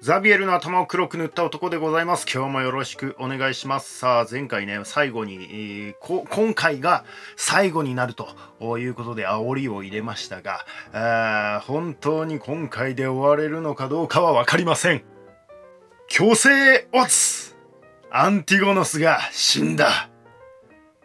ザビエルの頭を黒く塗った男でございます。今日もよろしくお願いします。さあ、前回ね、最後に、えー、今回が最後になるということで煽りを入れましたが、あ本当に今回で終われるのかどうかはわかりません。強制オツアンティゴノスが死んだ。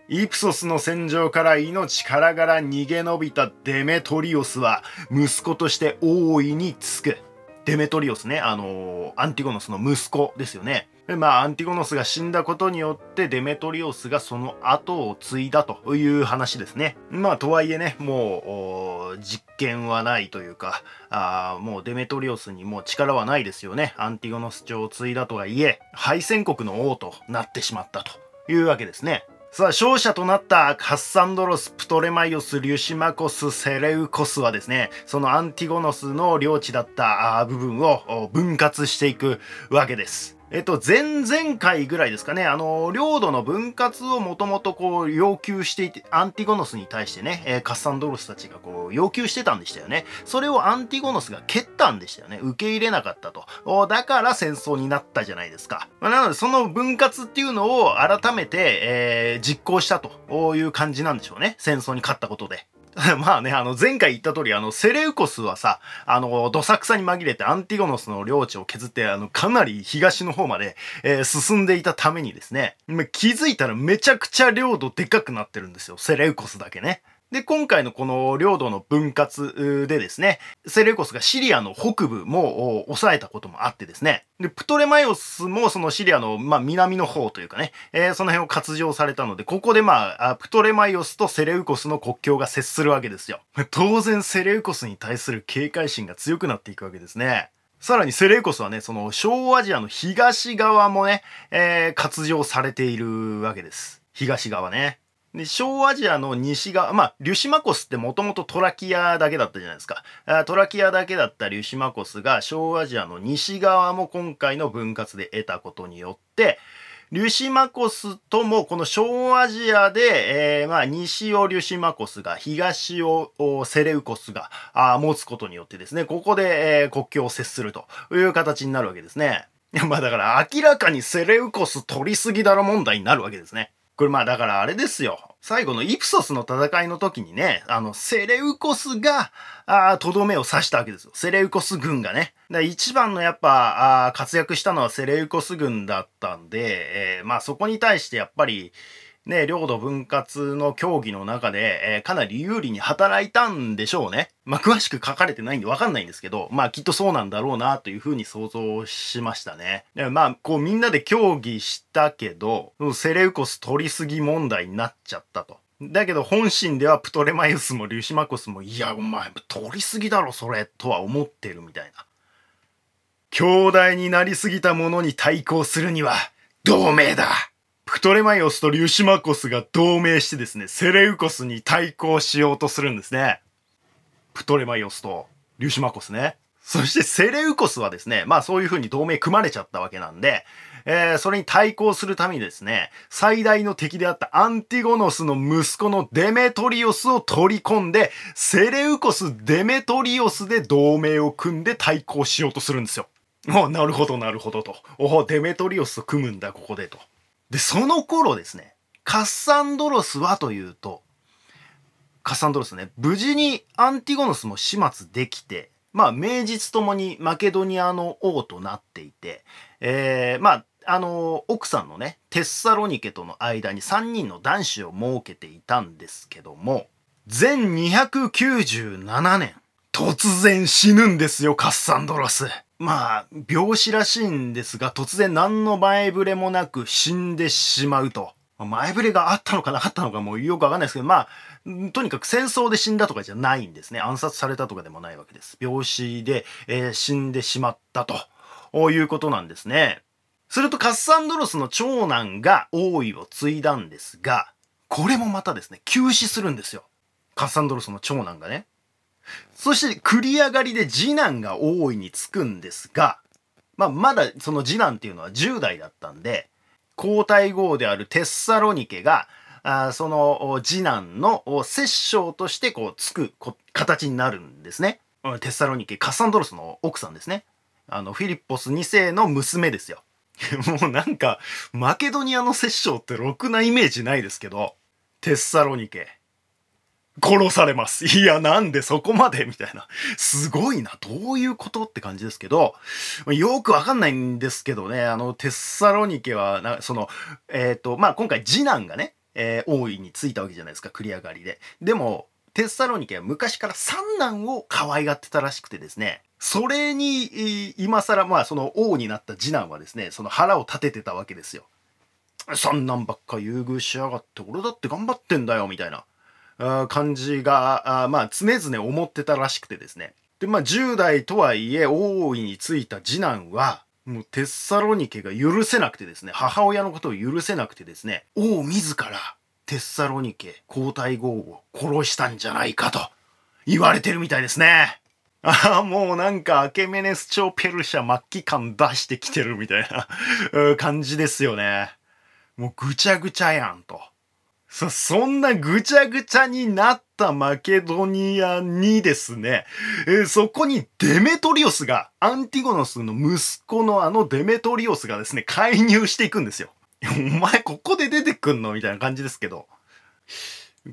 イプソスの戦場から命からがら逃げ延びたデメトリオスは息子として大いにつく。デメトリオスね、あの、アンティゴノスの息子ですよね。でまあ、アンティゴノスが死んだことによってデメトリオスがその後を継いだという話ですね。まあ、とはいえね、もう、実権はないというか、あもうデメトリオスにもう力はないですよね。アンティゴノス朝を継いだとはいえ、敗戦国の王となってしまったというわけですね。さあ、勝者となったカッサンドロス、プトレマイオス、リュシマコス、セレウコスはですね、そのアンティゴノスの領地だった部分を分割していくわけです。えっと、前々回ぐらいですかね、あの、領土の分割をもともとこう要求していて、アンティゴノスに対してね、え、カッサンドロスたちがこう要求してたんでしたよね。それをアンティゴノスが蹴ったんでしたよね。受け入れなかったと。だから戦争になったじゃないですか。ま、なので、その分割っていうのを改めて、えー、実行したという感じなんでしょうね。戦争に勝ったことで。まあね、あの、前回言った通り、あの、セレウコスはさ、あの、どさくさに紛れてアンティゴノスの領地を削って、あの、かなり東の方まで、えー、進んでいたためにですね、気づいたらめちゃくちゃ領土でかくなってるんですよ。セレウコスだけね。で、今回のこの領土の分割でですね、セレウコスがシリアの北部も抑えたこともあってですね、で、プトレマイオスもそのシリアの、まあ、南の方というかね、えー、その辺を割譲されたので、ここでまあ、プトレマイオスとセレウコスの国境が接するわけですよ。当然セレウコスに対する警戒心が強くなっていくわけですね。さらにセレウコスはね、その小アジアの東側もね、えー、割譲されているわけです。東側ね。で、小アジアの西側、まあ、リュシマコスってもともとトラキアだけだったじゃないですか。トラキアだけだったリュシマコスが小アジアの西側も今回の分割で得たことによって、リュシマコスともこの小アジアで、えー、まあ、西をリュシマコスが、東をセレウコスがあ持つことによってですね、ここで、えー、国境を接するという形になるわけですね。まあだから明らかにセレウコス取りすぎだろ問題になるわけですね。これまあだからあれですよ。最後のイプソスの戦いの時にね、あの、セレウコスが、あとどめを刺したわけですよ。セレウコス軍がね。だ一番のやっぱあ、活躍したのはセレウコス軍だったんで、えー、まあそこに対してやっぱり、ね、領土分割の協議の中で、えー、かなり有利に働いたんでしょうね。まあ、詳しく書かれてないんでわかんないんですけど、まあ、きっとそうなんだろうなというふうに想像しましたね。まあ、こうみんなで協議したけど、セレウコス取りすぎ問題になっちゃったと。だけど本心ではプトレマイウスもリュシマコスも、いや、お前、取りすぎだろ、それ、とは思ってるみたいな。兄弟になりすぎた者に対抗するには、同盟だプトレマイオスとリュシマコスが同盟してですね、セレウコスに対抗しようとするんですね。プトレマイオスとリュシマコスね。そしてセレウコスはですね、まあそういう風に同盟組まれちゃったわけなんで、えー、それに対抗するためにですね、最大の敵であったアンティゴノスの息子のデメトリオスを取り込んで、セレウコス・デメトリオスで同盟を組んで対抗しようとするんですよ。おなるほどなるほどと。おデメトリオスと組むんだ、ここでと。で、その頃ですね、カッサンドロスはというと、カッサンドロスね、無事にアンティゴノスも始末できて、まあ、名実ともにマケドニアの王となっていて、えー、まあ、あの、奥さんのね、テッサロニケとの間に3人の男子を設けていたんですけども、全297年、突然死ぬんですよ、カッサンドロス。まあ、病死らしいんですが、突然何の前触れもなく死んでしまうと。前触れがあったのかなかったのかもうよくわかんないですけど、まあ、とにかく戦争で死んだとかじゃないんですね。暗殺されたとかでもないわけです。病死で、えー、死んでしまったということなんですね。するとカッサンドロスの長男が王位を継いだんですが、これもまたですね、急死するんですよ。カッサンドロスの長男がね。そして繰り上がりで次男が王位につくんですが、まあ、まだその次男っていうのは10代だったんで、皇太后であるテッサロニケが、あその次男の摂政としてこうつく形になるんですね。テッサロニケ、カッサンドロスの奥さんですね。あの、フィリッポス2世の娘ですよ。もうなんか、マケドニアの摂政ってろくなイメージないですけど、テッサロニケ、殺されます。いや、なんでそこまで？みたいな。すごいな。どういうことって感じですけど、よくわかんないんですけどね、あの、テッサロニケは、なその、えっ、ー、と、まあ、今回次男がね、えー、王位についたわけじゃないですか、繰り上がりで。でも、テッサロニケは昔から三男を可愛がってたらしくてですね、それに、今更、まあ、その王になった次男はですね、その腹を立ててたわけですよ。三男ばっか優遇しやがって、俺だって頑張ってんだよ、みたいな。感じが、まあ、常々思ってたらしくてですね。で、まあ、10代とはいえ、王位についた次男は、もうテッサロニケが許せなくてですね、母親のことを許せなくてですね、王自らテッサロニケ皇太后を殺したんじゃないかと言われてるみたいですね。ああ、もうなんかアケメネス朝ペルシャ末期感出してきてるみたいな 感じですよね。もうぐちゃぐちゃやんと。そ、そんなぐちゃぐちゃになったマケドニアにですね、えー、そこにデメトリオスが、アンティゴノスの息子のあのデメトリオスがですね、介入していくんですよ。お前ここで出てくんの？みたいな感じですけど。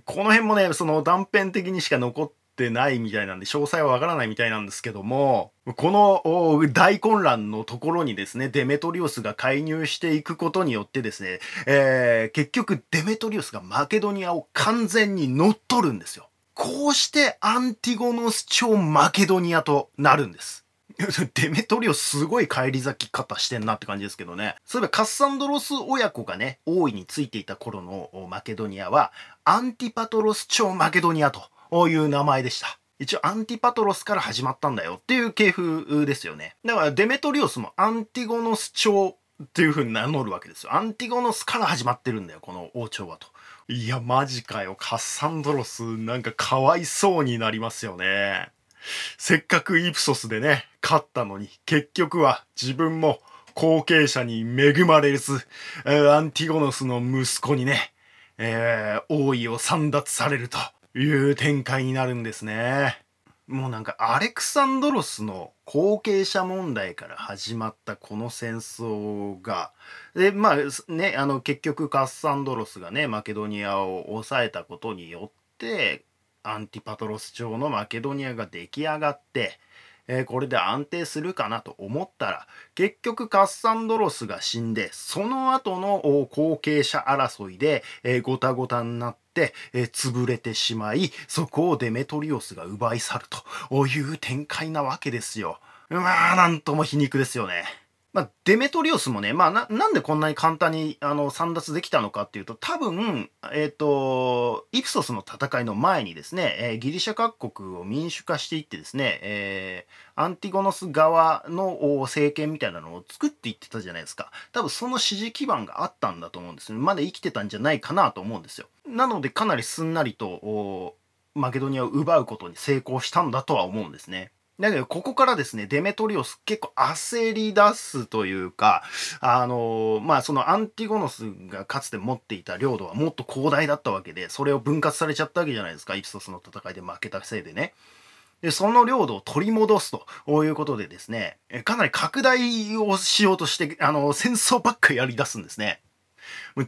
この辺もね、その断片的にしか残っってないみたいなんで、詳細はわからないみたいなんですけども、この大混乱のところにですね、デメトリオスが介入していくことによってですね、えー、結局デメトリオスがマケドニアを完全に乗っ取るんですよ。こうしてアンティゴノス朝マケドニアとなるんです。デメトリオすごい返り咲き方してんなって感じですけどね。そういえばカッサンドロス親子がね、王位についていた頃のマケドニアは、アンティパトロス朝マケドニアという名前でした。一応アンティパトロスから始まったんだよっていう系譜ですよね。だからデメトリオスもアンティゴノス朝っていう風に名乗るわけですよ。アンティゴノスから始まってるんだよ、この王朝はと。いや、マジかよ。カッサンドロス、なんかかわいそうになりますよね。せっかくイプソスでね、勝ったのに、結局は自分も後継者に恵まれず、アンティゴノスの息子にね、えー、王位を散奪されると。いう展開になるんですね。もうなんかアレクサンドロスの後継者問題から始まったこの戦争が、で、まあね、あの結局カッサンドロスがね、マケドニアを抑えたことによって、アンティパトロス朝のマケドニアが出来上がって、えー、これで安定するかなと思ったら結局カッサンドロスが死んでその後の後継者争いで、えー、ごたごたになって、えー、潰れてしまいそこをデメトリオスが奪い去るという展開なわけですよ。まあなんとも皮肉ですよね。まあ、デメトリオスもね、まあな、なんでこんなに簡単にあの散奪できたのかっていうと、多分、えっ、ー、と、イプソスの戦いの前にですね、えー、ギリシャ各国を民主化していってですね、えー、アンティゴノス側の政権みたいなのを作っていってたじゃないですか。多分その支持基盤があったんだと思うんですね。まだ生きてたんじゃないかなと思うんですよ。なのでかなりすんなりと、マケドニアを奪うことに成功したんだとは思うんですね。だけど、ここからですね、デメトリオス結構焦り出すというか、あのまあ、そのアンティゴノスがかつて持っていた領土はもっと広大だったわけで、それを分割されちゃったわけじゃないですか、イプソスの戦いで負けたせいでね。で、その領土を取り戻すということでですね、かなり拡大をしようとして、あの、戦争ばっかりやり出すんですね。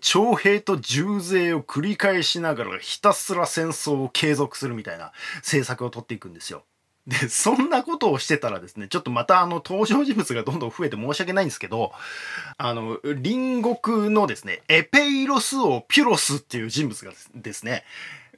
徴兵と重税を繰り返しながらひたすら戦争を継続するみたいな政策を取っていくんですよ。で、そんなことをしてたらですね、ちょっとまたあの登場人物がどんどん増えて申し訳ないんですけど、あの、隣国のですね、エペイロス王ピュロスっていう人物がですね、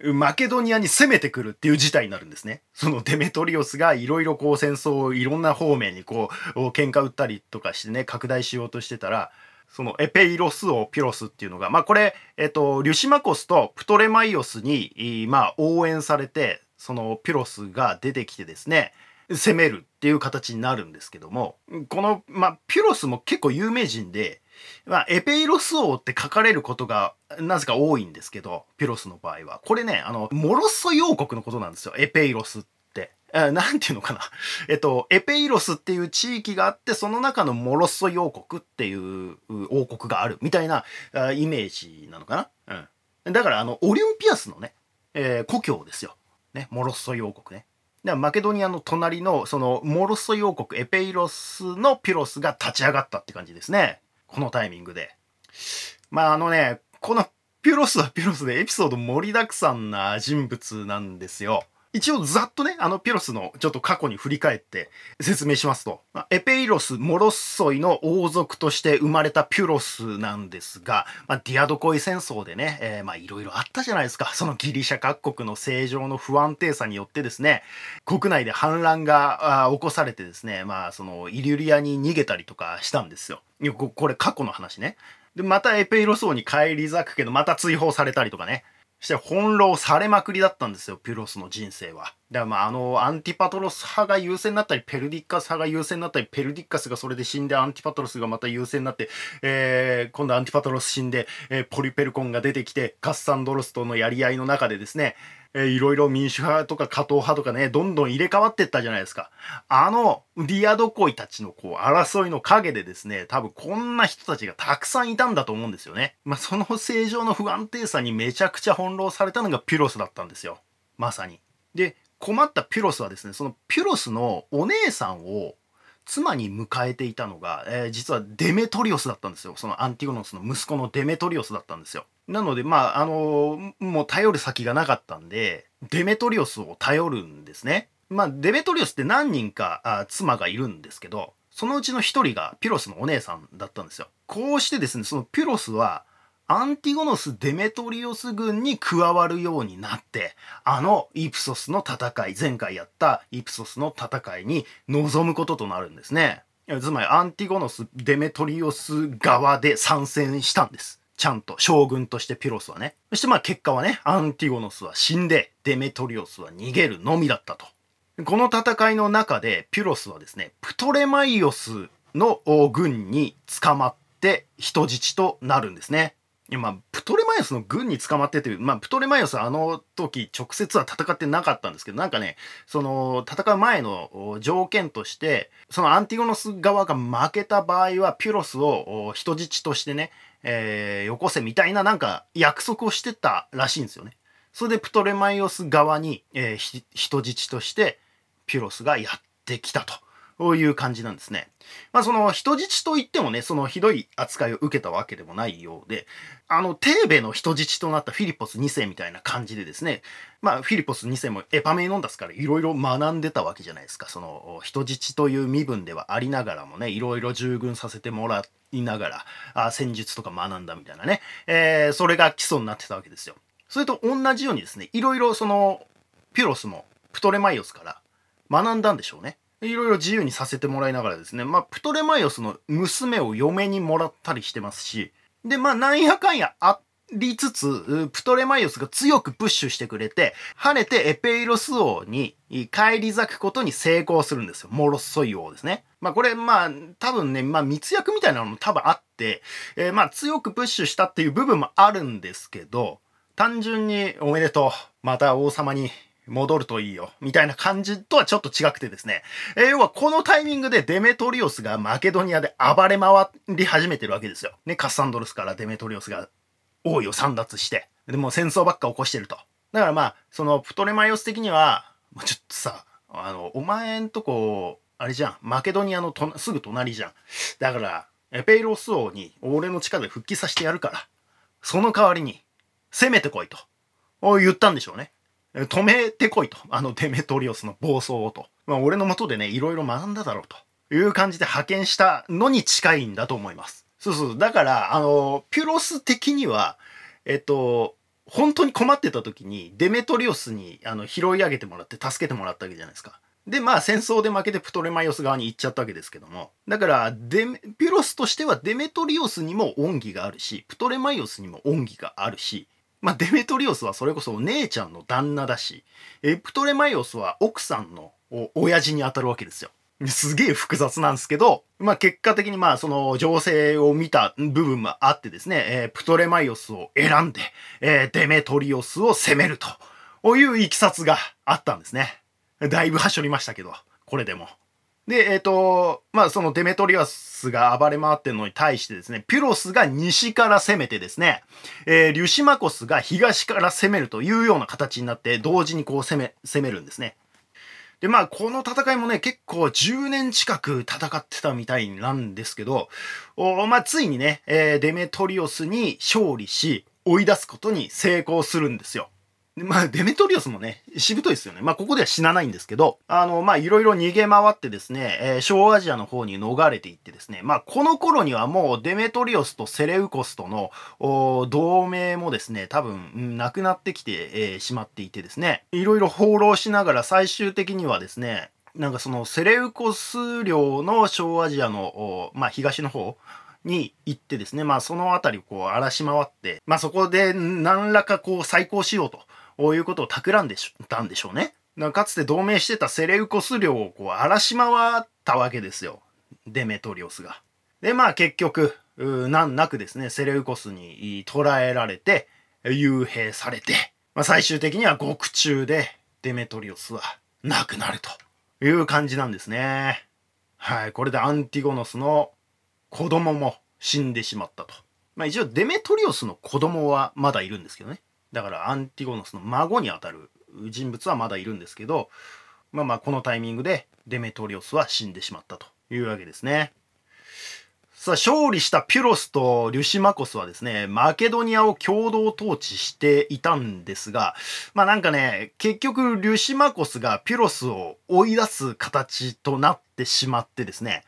マケドニアに攻めてくるっていう事態になるんですね。そのデメトリオスがいろいろこう戦争をいろんな方面にこう喧嘩売ったりとかしてね、拡大しようとしてたら、そのエペイロス王ピュロスっていうのが、まあこれ、えっと、リュシマコスとプトレマイオスに、まあ応援されて、そのピロスが出てきてですね攻めるっていう形になるんですけどもこの、まあ、ピロスも結構有名人で、まあ、エペイロス王って書かれることがなぜか多いんですけどピロスの場合はこれねあのモロッソ王国のことなんですよエペイロスって。なんていうのかな。えっと、エペイロスっていう地域があって、その中のモロッソ王国っていう王国があるみたいなイメージなのかな。うん。だから、あの、オリンピアスのね、えー、故郷ですよ。ね、モロッソ王国ね。でマケドニアの隣のそのモロッソイ王国エペイロスのピロスが立ち上がったって感じですね。このタイミングで。まああのね、このピュロスはピュロスでエピソード盛りだくさんな人物なんですよ。一応ざっとね、あのピュロスのちょっと過去に振り返って説明しますと、エペイロス・モロッソイの王族として生まれたピュロスなんですが、まあ、ディアドコイ戦争でね、えー、まあいろいろあったじゃないですか。そのギリシャ各国の政情の不安定さによってですね、国内で反乱が起こされてですね、まあそのイリュリアに逃げたりとかしたんですよ。これ過去の話ね。で、またエペイロス王に返り咲くけど、また追放されたりとかね。して翻弄されまくりだったんですよ、ピュロスの人生は。だからまあ、あの、アンティパトロス派が優勢になったり、ペルディッカス派が優勢になったり、ペルディッカスがそれで死んで、アンティパトロスがまた優勢になって、えー、今度アンティパトロス死んで、えー、ポリペルコンが出てきて、カッサンドロスとのやり合いの中でですね、えー、いろいろ民主派とか寡頭派とかね、どんどん入れ替わってったじゃないですか。あの、ディアドコイたちのこう、争いの陰でですね、多分こんな人たちがたくさんいたんだと思うんですよね。まあ、その政情の不安定さにめちゃくちゃ翻弄されたのがピロスだったんですよ。まさに。で、困ったピュロスはですね、そのピュロスのお姉さんを妻に迎えていたのが、えー、実はデメトリオスだったんですよ。そのアンティゴノスの息子のデメトリオスだったんですよ。なので、まあ、あのー、もう頼る先がなかったんで、デメトリオスを頼るんですね。まあ、デメトリオスって何人かあ妻がいるんですけど、そのうちの一人がピュロスのお姉さんだったんですよ。こうしてですね、そのピュロスは、アンティゴノス・デメトリオス軍に加わるようになって、あのイプソスの戦い、前回やったイプソスの戦いに臨むこととなるんですね。つまりアンティゴノス・デメトリオス側で参戦したんです。ちゃんと将軍としてピロスはね。そしてまあ結果はね、アンティゴノスは死んで、デメトリオスは逃げるのみだったと。この戦いの中でピュロスはですね、プトレマイオスの軍に捕まって人質となるんですね。まあ、プトレマイオスの軍に捕まってという、まあ、プトレマイオスはあの時直接は戦ってなかったんですけど、なんかね、その戦う前の条件として、そのアンティゴノス側が負けた場合は、ピュロスを人質としてね、えー、よこせみたいななんか約束をしてたらしいんですよね。それでプトレマイオス側に、えー、人質としてピュロスがやってきたと。ういう感じなんですね。まあその人質といってもね、そのひどい扱いを受けたわけでもないようで、あの、テーベの人質となったフィリポス2世みたいな感じでですね、まあフィリポス2世もエパメイノンダスからいろいろ学んでたわけじゃないですか。その人質という身分ではありながらもね、いろいろ従軍させてもらいながら、あ戦術とか学んだみたいなね、えー、それが基礎になってたわけですよ。それと同じようにですね、いろいろその、ピュロスもプトレマイオスから学んだんでしょうね。いろいろ自由にさせてもらいながらですね、まあ、プトレマイオスの娘を嫁にもらったりしてますし、で、まあ、なんやかんやありつつ、プトレマイオスが強くプッシュしてくれて、晴れてエペイロス王に返り咲くことに成功するんですよ。モロッソイ王ですね。まあこれ、まあ多分ね、まあ密約みたいなのも多分あって、えー、まあ強くプッシュしたっていう部分もあるんですけど、単純におめでとう。また王様に戻るといいよ。みたいな感じとはちょっと違くてですね。えー、要はこのタイミングでデメトリオスがマケドニアで暴れ回り始めてるわけですよ。ね、カッサンドロスからデメトリオスが王位を散奪して。でも戦争ばっか起こしてると。だからまあ、そのプトレマイオス的には、ちょっとさ、あの、お前んとこ、あれじゃん、マケドニアのとすぐ隣じゃん。だから、エペイロス王に俺の力で復帰させてやるから、その代わりに攻めてこいと。言ったんでしょうね。止めてこいと。あのデメトリオスの暴走をと。まあ、俺のもとでね、いろいろ学んだだろうという感じで派遣したのに近いんだと思います。そうそう。だから、あの、ピュロス的には、えっと、本当に困ってた時にデメトリオスにあの拾い上げてもらって助けてもらったわけじゃないですか。で、まあ戦争で負けてプトレマイオス側に行っちゃったわけですけども。だからデメ、ピュロスとしてはデメトリオスにも恩義があるし、プトレマイオスにも恩義があるし、まあ、デメトリオスはそれこそお姉ちゃんの旦那だし、エプトレマイオスは奥さんの親父に当たるわけですよ。すげえ複雑なんですけど、まあ結果的にまあその情勢を見た部分もあってですね、えー、プトレマイオスを選んで、えー、デメトリオスを攻めるといういきさつがあったんですね。だいぶはしょりましたけど、これでも。で、えっ、ー、と、まあ、そのデメトリアスが暴れ回ってるのに対してですね、ピュロスが西から攻めてですね、えー、リュシマコスが東から攻めるというような形になって、同時にこう攻め、攻めるんですね。で、まあ、この戦いもね、結構10年近く戦ってたみたいなんですけど、おまあ、ついにね、えー、デメトリオスに勝利し、追い出すことに成功するんですよ。まあ、デメトリオスもね、しぶといですよね。まあ、ここでは死なないんですけど、あの、まあ、いろいろ逃げ回ってですね、えー、小アジアの方に逃れていってですね、まあ、この頃にはもうデメトリオスとセレウコスとの同盟もですね、多分、なくなってきて、えー、しまっていてですね、いろいろ放浪しながら最終的にはですね、なんかそのセレウコス領の小アジアの、まあ、東の方、に行ってですね、まあその辺りをこう荒らし回って、まあそこで何らかこう再興しようとこういうことを企んでたんでしょうね。かつて同盟してたセレウコス領をこう荒らし回ったわけですよ。デメトリオスが。で、まあ結局、難なくですね、セレウコスに捕らえられて、幽閉されて、まあ、最終的には獄中でデメトリオスは亡くなるという感じなんですね。はい、これでアンティゴノスの子供も死んでしまったと。まあ一応デメトリオスの子供はまだいるんですけどね。だからアンティゴノスの孫にあたる人物はまだいるんですけど、まあまあこのタイミングでデメトリオスは死んでしまったというわけですね。さあ、勝利したピュロスとリュシマコスはですね、マケドニアを共同統治していたんですが、まあなんかね、結局リュシマコスがピュロスを追い出す形となってしまってですね、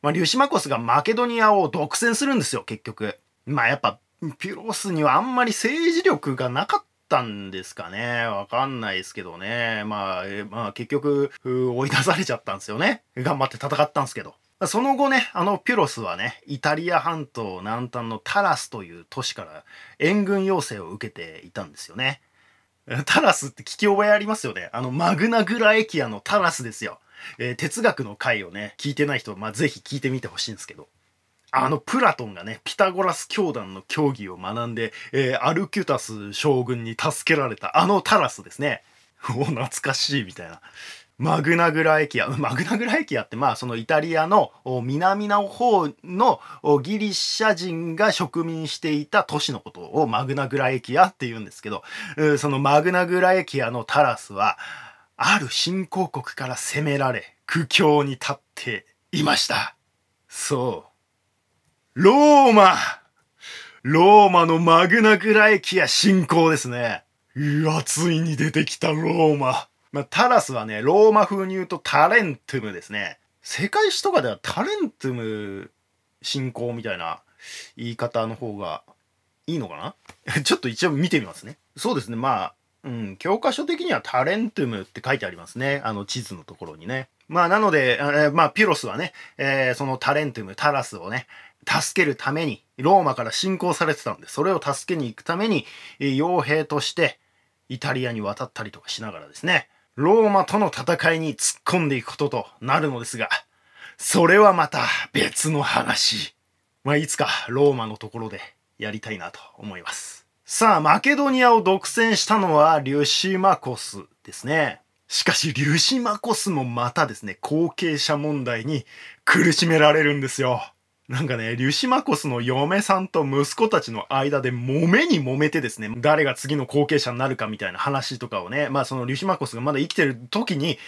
まあリュシマコスがマケドニアを独占するんですよ、結局。まあやっぱピュロスにはあんまり政治力がなかったんですかね。わかんないですけどね。まあ、まあ結局、追い出されちゃったんですよね。頑張って戦ったんですけど。その後ね、あのピュロスはね、イタリア半島南端のタラスという都市から援軍要請を受けていたんですよね。タラスって聞き覚えありますよね。あのマグナグラエキアのタラスですよ。えー、哲学の回をね、聞いてない人は、まあ、ぜひ聞いてみてほしいんですけど。あのプラトンがね、ピタゴラス教団の教義を学んで、えー、アルキュタス将軍に助けられたあのタラスですね。お、懐かしいみたいな。マグナグラエキア。マグナグラエキアってまあそのイタリアの南の方のギリシャ人が植民していた都市のことをマグナグラエキアって言うんですけど、そのマグナグラエキアのタラスは、ある新興国から攻められ、苦境に立っていました。そう。ローマローマのマグナグラ駅や侵攻ですね。うわ、ついに出てきたローマ。まあ、タラスはね、ローマ風に言うとタレントゥムですね。世界史とかではタレントゥム侵攻みたいな言い方の方がいいのかな？ちょっと一応見てみますね。そうですね、まあ、うん、教科書的にはタレントゥムって書いてありますね。あの地図のところにね。まあ、なので、えー、まあ、ピロスはね、えー、そのタレントゥム、タラスをね、助けるために、ローマから侵攻されてたんで、それを助けに行くために、傭兵としてイタリアに渡ったりとかしながらですね、ローマとの戦いに突っ込んでいくこととなるのですが、それはまた別の話。まあ、いつかローマのところでやりたいなと思います。さあ、マケドニアを独占したのはリュシマコスですね。しかし、リュシマコスもまたですね、後継者問題に苦しめられるんですよ。なんかね、リュシマコスの嫁さんと息子たちの間で揉めに揉めてですね、誰が次の後継者になるかみたいな話とかをね、まあそのリュシマコスがまだ生きてる時に、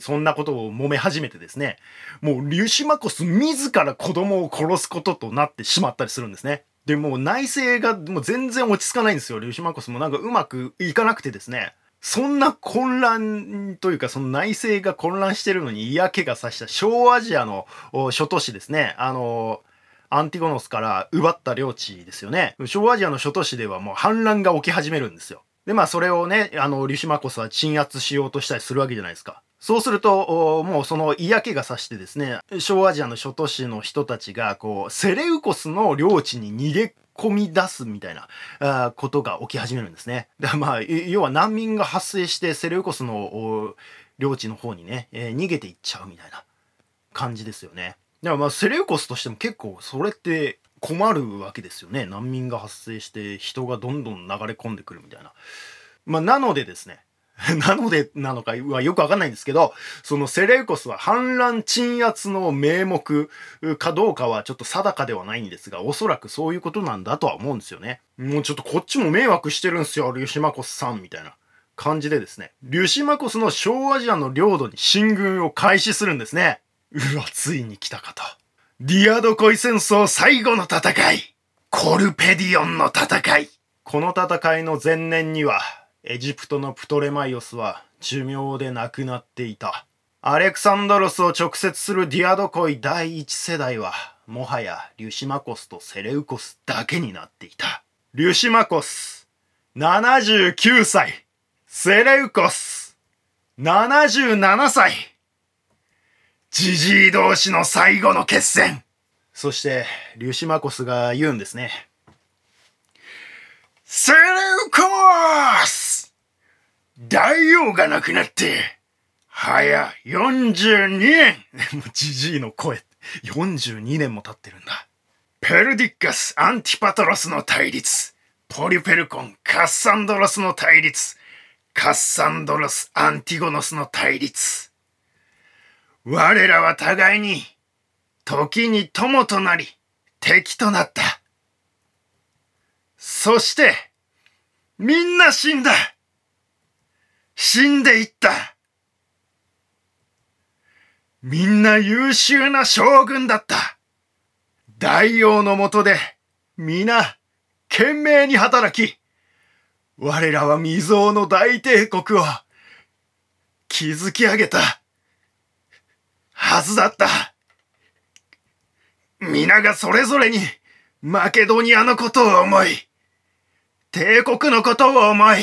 そんなことを揉め始めてですね、もうリュシマコス自ら子供を殺すこととなってしまったりするんですね。で、もう内政がもう全然落ち着かないんですよ。リュシマコスもなんかうまくいかなくてですね。そんな混乱というか、その内政が混乱してるのに嫌気がさした小アジアの諸都市ですね。あの、アンティゴノスから奪った領地ですよね。小アジアの諸都市ではもう反乱が起き始めるんですよ。で、まあそれをね、あの、リュシマコスは鎮圧しようとしたりするわけじゃないですか。そうすると、もうその嫌気がさしてですね、小アジアの諸都市の人たちが、こう、セレウコスの領地に逃げ込み出すみたいなあことが起き始めるんですね。でまあ、要は難民が発生してセレウコスの領地の方にね、えー、逃げていっちゃうみたいな感じですよね。だからまあセレウコスとしても結構それって困るわけですよね。難民が発生して人がどんどん流れ込んでくるみたいな。まあなのでですね、なのでなのかはよくわかんないんですけど、そのセレウコスは反乱鎮圧の名目かどうかはちょっと定かではないんですが、おそらくそういうことなんだとは思うんですよね。もうちょっとこっちも迷惑してるんすよ、リュシマコスさん、みたいな。感じでですね、リュシマコスの小アジアの領土に進軍を開始するんですね。うわ、ついに来たかと。ディアドコイ戦争最後の戦いコルペディオンの戦いこの戦いの前年には、エジプトのプトレマイオスは寿命で亡くなっていた。アレクサンドロスを直接するディアドコイ第一世代は、もはやリュシマコスとセレウコスだけになっていた。リュシマコス、79歳。セレウコス、77歳。ジジイ同士の最後の決戦。そして、リュシマコスが言うんですね。セレウコス大王が亡くなって、早42年 もうジジイの声。42年も経ってるんだ。ペルディッカス・アンティパトロスの対立。ポリペルコン・カッサンドロスの対立。カッサンドロス・アンティゴノスの対立。我らは互いに、時に友となり、敵となった。そして、みんな死んだ。死んでいった。みんな優秀な将軍だった。大王のもとで、皆、懸命に働き、我らは未曾有の大帝国を築き上げたはずだった。皆がそれぞれにマケドニアのことを思い、帝国のことを思い、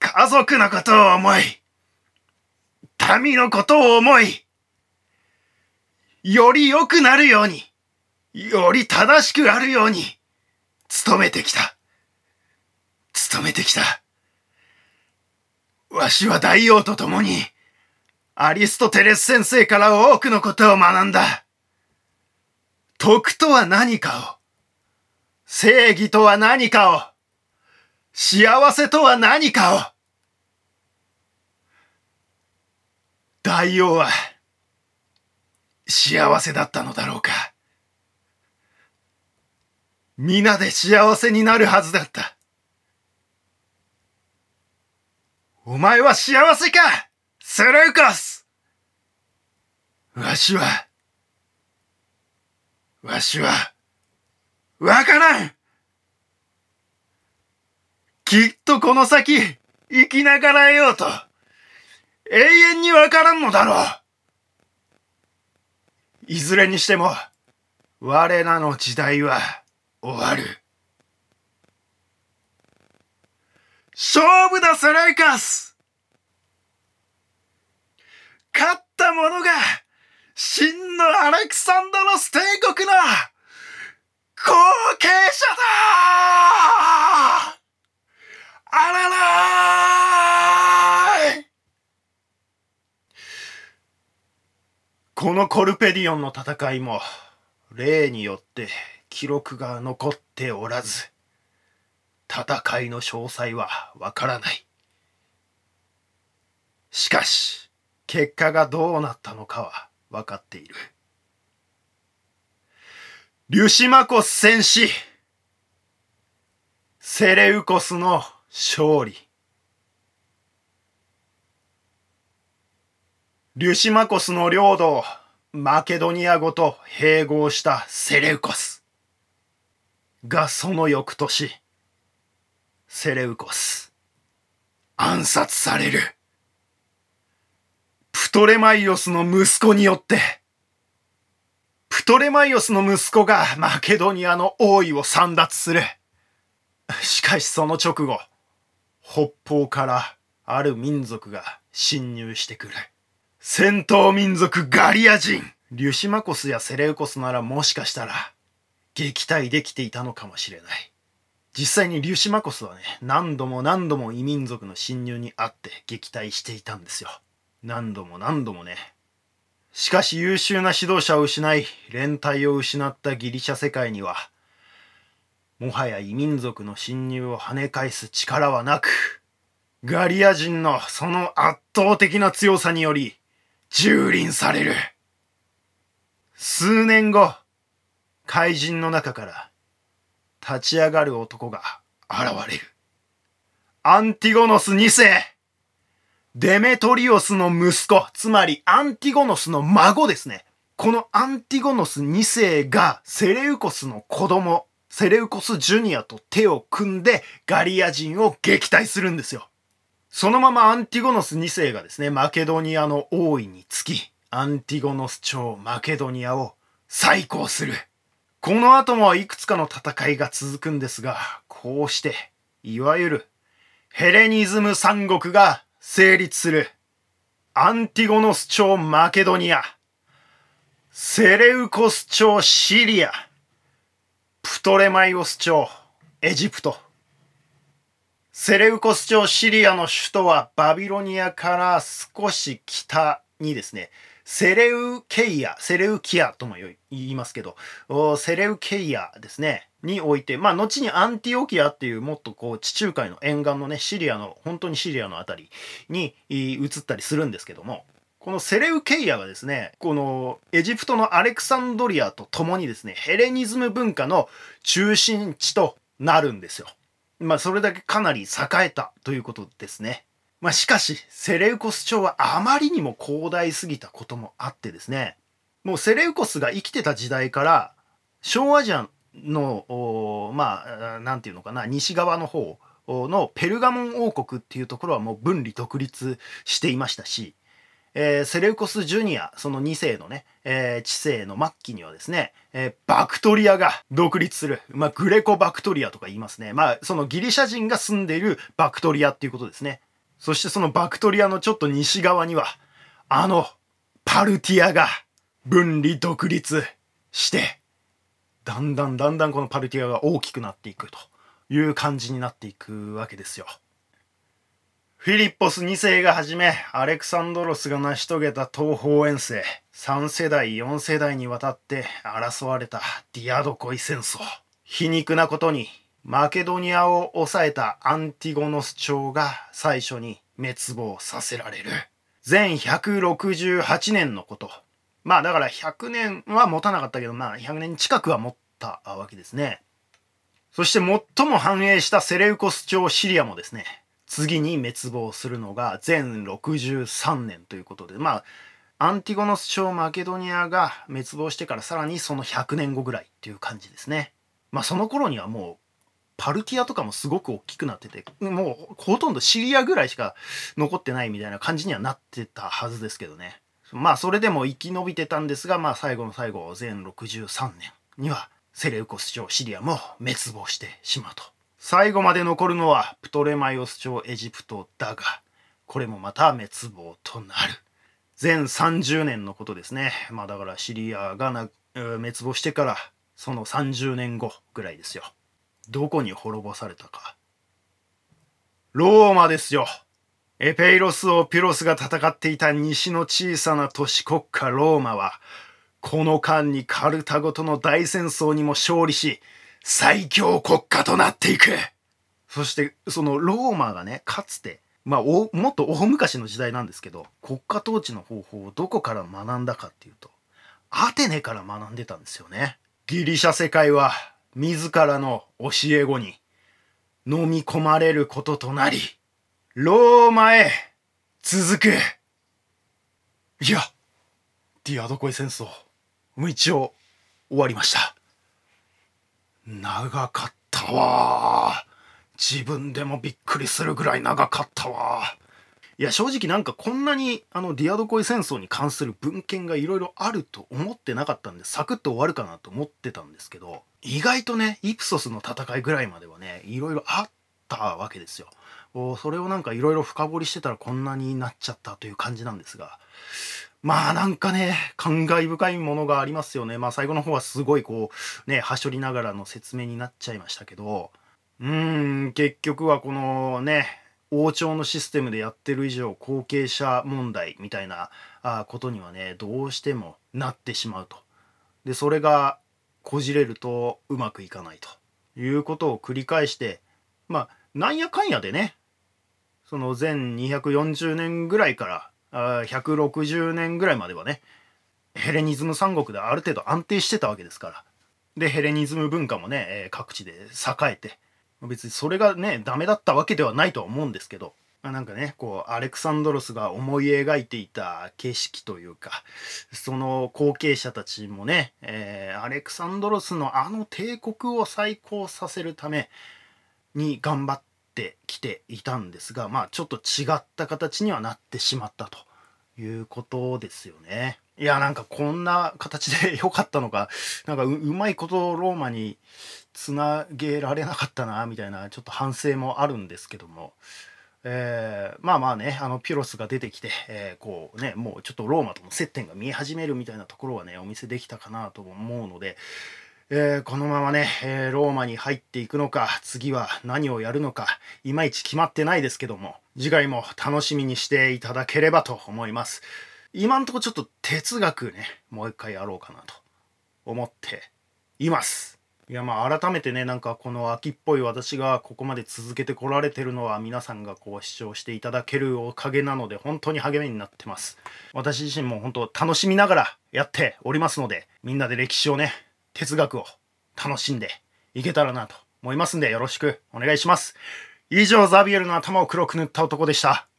家族のことを思い、民のことを思い、より良くなるように、より正しくあるように、努めてきた。務めてきた。わしは大王と共に、アリストテレス先生から多くのことを学んだ。徳とは何かを、正義とは何かを、幸せとは何かを。大王は、幸せだったのだろうか。皆で幸せになるはずだった。お前は幸せかセレウカスわしは、わしは、わからんきっとこの先、生きながらえようと、永遠にわからんのだろう。いずれにしても、我らの時代は終わる。勝負だ、セレイカス勝った者が、真のアレクサンドロス帝国の後継者だあららこのコルペディオンの戦いも、例によって記録が残っておらず、戦いの詳細はわからない。しかし、結果がどうなったのかは分かっている。リュシマコス戦士、セレウコスの勝利。リュシマコスの領土をマケドニアごと併合したセレウコス。がその翌年、セレウコス。暗殺される。プトレマイオスの息子によって、プトレマイオスの息子がマケドニアの王位を散奪する。しかしその直後、北方からある民族が侵入してくる。戦闘民族ガリア人。リュシマコスやセレウコスならもしかしたら撃退できていたのかもしれない。実際にリュシマコスはね、何度も何度も異民族の侵入にあって撃退していたんですよ。何度も何度もね。しかし優秀な指導者を失い、連帯を失ったギリシャ世界には、もはや異民族の侵入を跳ね返す力はなく、ガリア人のその圧倒的な強さにより、蹂躙される。数年後、怪人の中から立ち上がる男が現れる。アンティゴノス2世デメトリオスの息子、つまりアンティゴノスの孫ですね。このアンティゴノス2世がセレウコスの子供、セレウコスジュニアと手を組んでガリア人を撃退するんですよ。そのままアンティゴノス2世がですね、マケドニアの王位につき、アンティゴノス朝マケドニアを再興する。この後もいくつかの戦いが続くんですが、こうして、いわゆるヘレニズム三国が成立する。アンティゴノス朝マケドニア、セレウコス朝シリア、プトレマイオス朝エジプト。セレウコス朝シリアの首都はバビロニアから少し北にですね、セレウケイア、セレウキアとも言いますけど、セレウケイアですね、において、まあ、後にアンティオキアっていうもっとこう地中海の沿岸のね、シリアの、本当にシリアのあたりに移ったりするんですけども、このセレウケイアはですね、このエジプトのアレクサンドリアと共にですね、ヘレニズム文化の中心地となるんですよ。まあ、それだけかなり栄えたということですね。まあ、しかし、セレウコス朝はあまりにも広大すぎたこともあってですね、もうセレウコスが生きてた時代から、小アジアの、まあ、なんていうのかな、西側の方のペルガモン王国っていうところはもう分離独立していましたし、えー、セレウコス・ジュニア、その2世のね、えー、知性の末期にはですね、えー、バクトリアが独立する。まあ、グレコバクトリアとか言いますね。まあ、そのギリシャ人が住んでいるバクトリアっていうことですね。そしてそのバクトリアのちょっと西側には、あの、パルティアが分離独立して、だんだんだんだんこのパルティアが大きくなっていくという感じになっていくわけですよ。フィリッポス2世がはじめ、アレクサンドロスが成し遂げた東方遠征、3世代、4世代にわたって争われたディアドコイ戦争。皮肉なことに、マケドニアを抑えたアンティゴノス朝が最初に滅亡させられる。全168年のこと。まあだから100年は持たなかったけど、まあ100年近くは持ったわけですね。そして最も繁栄したセレウコス朝シリアもですね、次に滅亡するのが全63年ということで、まあ、アンティゴノス朝マケドニアが滅亡してからさらにその100年後ぐらいっていう感じですね。まあその頃にはもうパルティアとかもすごく大きくなってて、もうほとんどシリアぐらいしか残ってないみたいな感じにはなってたはずですけどね。まあそれでも生き延びてたんですが、まあ最後の最後、全63年にはセレウコス朝シリアも滅亡してしまうと。最後まで残るのはプトレマイオス朝エジプトだが、これもまた滅亡となる。全30年のことですね。まあだからシリアがな滅亡してからその30年後ぐらいですよ。どこに滅ぼされたか。ローマですよ。エペイロス王ピロスが戦っていた西の小さな都市国家ローマは、この間にカルタゴとの大戦争にも勝利し、最強国家となっていく。そして、そのローマがね、かつて、まあ、もっと大昔の時代なんですけど、国家統治の方法をどこから学んだかっていうと、アテネから学んでたんですよね。ギリシャ世界は自らの教え子に飲み込まれることとなり、ローマへ続く。いや、ディアドコイ戦争、もう一応終わりました。長かったわ。自分でもびっくりするぐらい長かったわ。いや正直なんかこんなにあのディアドコイ戦争に関する文献がいろいろあると思ってなかったんでサクッと終わるかなと思ってたんですけど意外とねイプソスの戦いぐらいまではねいろいろあったわけですよ。それをなんかいろいろ深掘りしてたらこんなになっちゃったという感じなんですがまあなんかね感慨深いものがありますよね。まあ最後の方はすごいこうねはしょりながらの説明になっちゃいましたけどうーん結局はこのね王朝のシステムでやってる以上後継者問題みたいなことにはねどうしてもなってしまうと。でそれがこじれるとうまくいかないということを繰り返してまあなんやかんやでねその全240年ぐらいから160年ぐらいまではねヘレニズム三国である程度安定してたわけですから。でヘレニズム文化もね各地で栄えて別にそれがねダメだったわけではないとは思うんですけどなんかねこうアレクサンドロスが思い描いていた景色というかその後継者たちもね、えー、アレクサンドロスのあの帝国を再興させるために頑張っててきていたんですがまあちょっと違った形にはなってしまったということですよね。いやなんかこんな形で良かったのか なんかうまいことローマにつなげられなかったなみたいなちょっと反省もあるんですけども、えー、まあまあねあのピュロスが出てきて、えー、こうねもうちょっとローマとの接点が見え始めるみたいなところはねお見せできたかなと思うので、えー、このままね、えローマに入っていくのか次は何をやるのかいまいち決まってないですけども次回も楽しみにしていただければと思います。今んとこちょっと哲学ねもう一回やろうかなと思っています。いやまあ改めてねなんかこの秋っぽい私がここまで続けてこられてるのは皆さんがこう視聴していただけるおかげなので本当に励みになってます私自身も本当楽しみながらやっておりますのでみんなで歴史をね哲学を楽しんでいけたらなと思いますんでよろしくお願いします。以上ザビエルの頭を黒く塗った男でした。